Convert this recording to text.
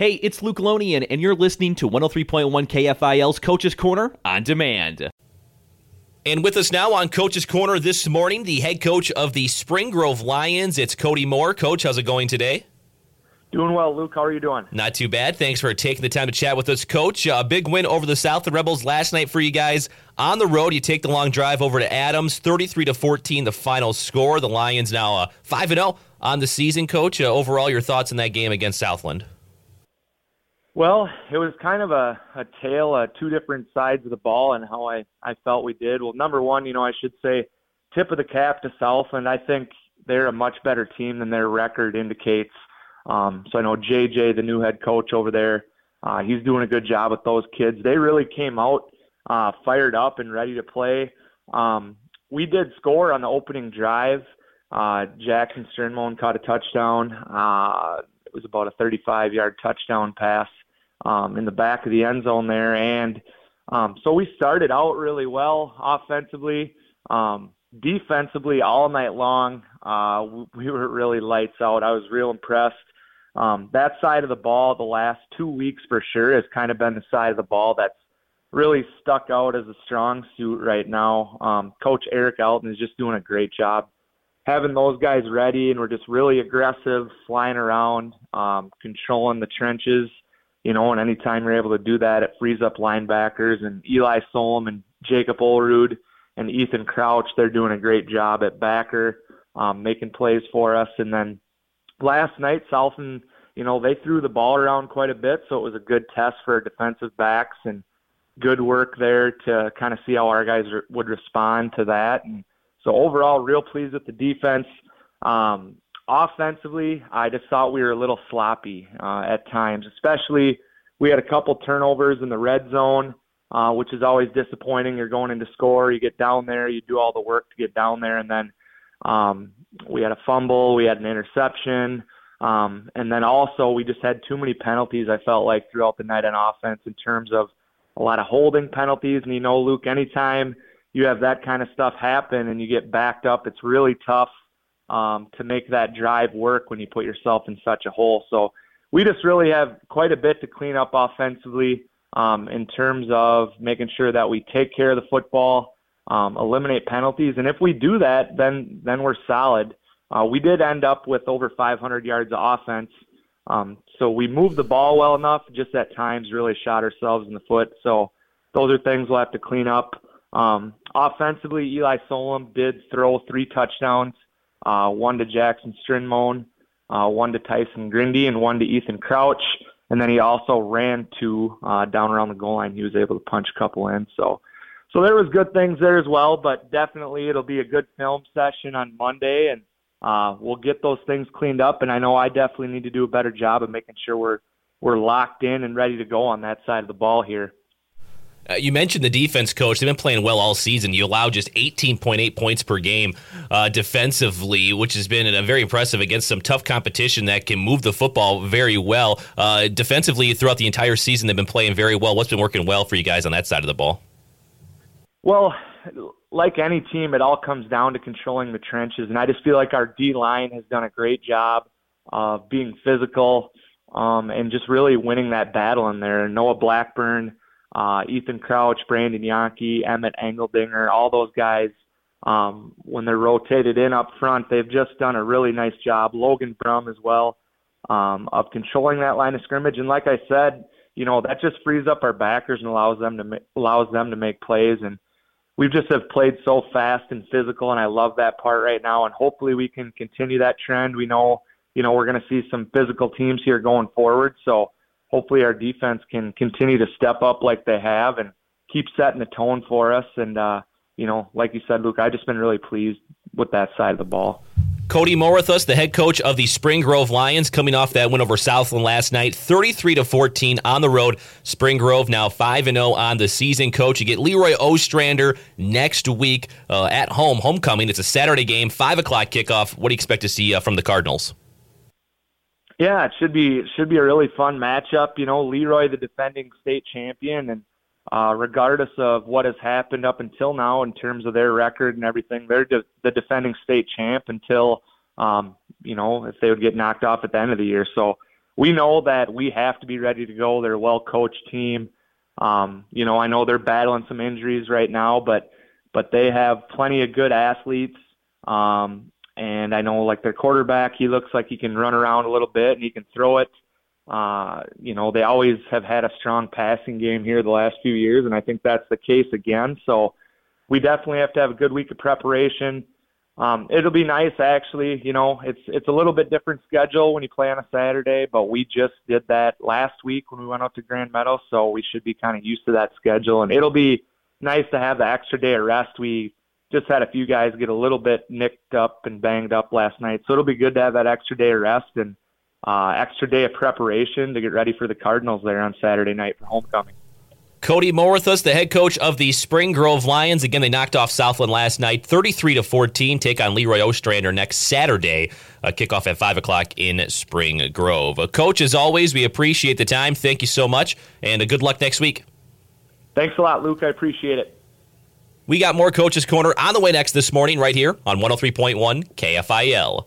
Hey, it's Luke Lonien, and you're listening to 103.1 KFIL's Coach's Corner on demand. And with us now on Coach's Corner this morning, the head coach of the Spring Grove Lions. It's Kody Moore. Coach, how's it going today? Doing well, Luke. How are you doing? Not too bad. Thanks for taking the time to chat with us, Coach. A big win over the South the Rebels last night for you guys. On the road, you take the long drive over to Adams, 33 to 14, the final score. The Lions now uh, 5 0 on the season, Coach. Uh, overall, your thoughts in that game against Southland? Well, it was kind of a, a tale of two different sides of the ball and how I, I felt we did. Well, number one, you know, I should say tip of the cap to Southland. I think they're a much better team than their record indicates. Um, so I know JJ, the new head coach over there, uh, he's doing a good job with those kids. They really came out uh, fired up and ready to play. Um, we did score on the opening drive. Uh, Jackson Sternmone caught a touchdown. Uh, it was about a 35 yard touchdown pass um, in the back of the end zone there. And um, so we started out really well offensively. Um, defensively, all night long, uh, we were really lights out. I was real impressed. Um, that side of the ball, the last two weeks for sure, has kind of been the side of the ball that's really stuck out as a strong suit right now. Um, Coach Eric Elton is just doing a great job having those guys ready, and we're just really aggressive, flying around, um, controlling the trenches you know, and anytime you're able to do that, it frees up linebackers and Eli Solom and Jacob Olrud and Ethan Crouch. They're doing a great job at backer, um, making plays for us. And then last night, Southland, you know, they threw the ball around quite a bit, so it was a good test for defensive backs and good work there to kind of see how our guys would respond to that. And so overall, real pleased with the defense. Um, offensively, I just thought we were a little sloppy uh, at times, especially we had a couple turnovers in the red zone, uh, which is always disappointing. You're going into score, you get down there, you do all the work to get down there, and then um, we had a fumble, we had an interception, um, and then also we just had too many penalties. I felt like throughout the night on offense in terms of a lot of holding penalties, and you know, Luke, anytime you have that kind of stuff happen and you get backed up, it's really tough um, to make that drive work when you put yourself in such a hole. So we just really have quite a bit to clean up offensively um, in terms of making sure that we take care of the football, um, eliminate penalties, and if we do that, then then we're solid. Uh, we did end up with over 500 yards of offense, um, so we moved the ball well enough. Just at times, really shot ourselves in the foot. So those are things we'll have to clean up. Um, offensively, Eli Solom did throw three touchdowns uh, one to Jackson Strinmone, uh, one to Tyson Grindy, and one to Ethan Crouch. And then he also ran two uh, down around the goal line. He was able to punch a couple in. So, so there was good things there as well. But definitely, it'll be a good film session on Monday, and uh, we'll get those things cleaned up. And I know I definitely need to do a better job of making sure we're we're locked in and ready to go on that side of the ball here. Uh, you mentioned the defense coach. They've been playing well all season. You allow just 18.8 points per game uh, defensively, which has been uh, very impressive against some tough competition that can move the football very well. Uh, defensively, throughout the entire season, they've been playing very well. What's been working well for you guys on that side of the ball? Well, like any team, it all comes down to controlling the trenches, and I just feel like our D line has done a great job of being physical um, and just really winning that battle in there. Noah Blackburn uh, Ethan Crouch, Brandon Yankee, Emmett Engeldinger, all those guys, um, when they're rotated in up front, they've just done a really nice job. Logan Brum as well um, of controlling that line of scrimmage. And like I said, you know that just frees up our backers and allows them to ma- allows them to make plays. And we just have played so fast and physical, and I love that part right now. And hopefully we can continue that trend. We know, you know, we're going to see some physical teams here going forward. So hopefully our defense can continue to step up like they have and keep setting the tone for us. And, uh, you know, like you said, Luke, I've just been really pleased with that side of the ball. Kody Moore with us, the head coach of the Spring Grove Lions, coming off that win over Southland last night, 33 to 14 on the road. Spring Grove now 5 and 0 on the season. Coach, you get Leroy Ostrander next week uh, at home, homecoming. It's a Saturday game, five o'clock kickoff. What do you expect to see uh, from the Cardinals? Yeah, it should be it should be a really fun matchup. You know, Leroy, the defending state champion, and uh, regardless of what has happened up until now in terms of their record and everything, they're de- the defending state champ until um, you know if they would get knocked off at the end of the year. So we know that we have to be ready to go. They're a well coached team. Um, you know, I know they're battling some injuries right now, but but they have plenty of good athletes. Um, and I know like their quarterback, he looks like he can run around a little bit and he can throw it. Uh, you know, they always have had a strong passing game here the last few years, and I think that's the case again. So we definitely have to have a good week of preparation. Um, it'll be nice, actually. You know, it's it's a little bit different schedule when you play on a Saturday, but we just did that last week when we went out to Grand Meadow, so we should be kind of used to that schedule, and it'll be nice to have the extra day of rest. We just had a few guys get a little bit nicked up and banged up last night, so it'll be good to have that extra day of rest and uh, extra day of preparation to get ready for the Cardinals there on Saturday night for homecoming. Kody Moore with us, the head coach of the Spring Grove Lions. Again, they knocked off Southland last night, 33 to 14. Take on Leroy Ostrander next Saturday. Uh, kickoff at 5 o'clock in Spring Grove. Uh, coach, as always, we appreciate the time. Thank you so much, and uh, good luck next week. Thanks a lot, Luke. I appreciate it. We got more Coach's Corner on the way next this morning, right here on 103.1 KFIL.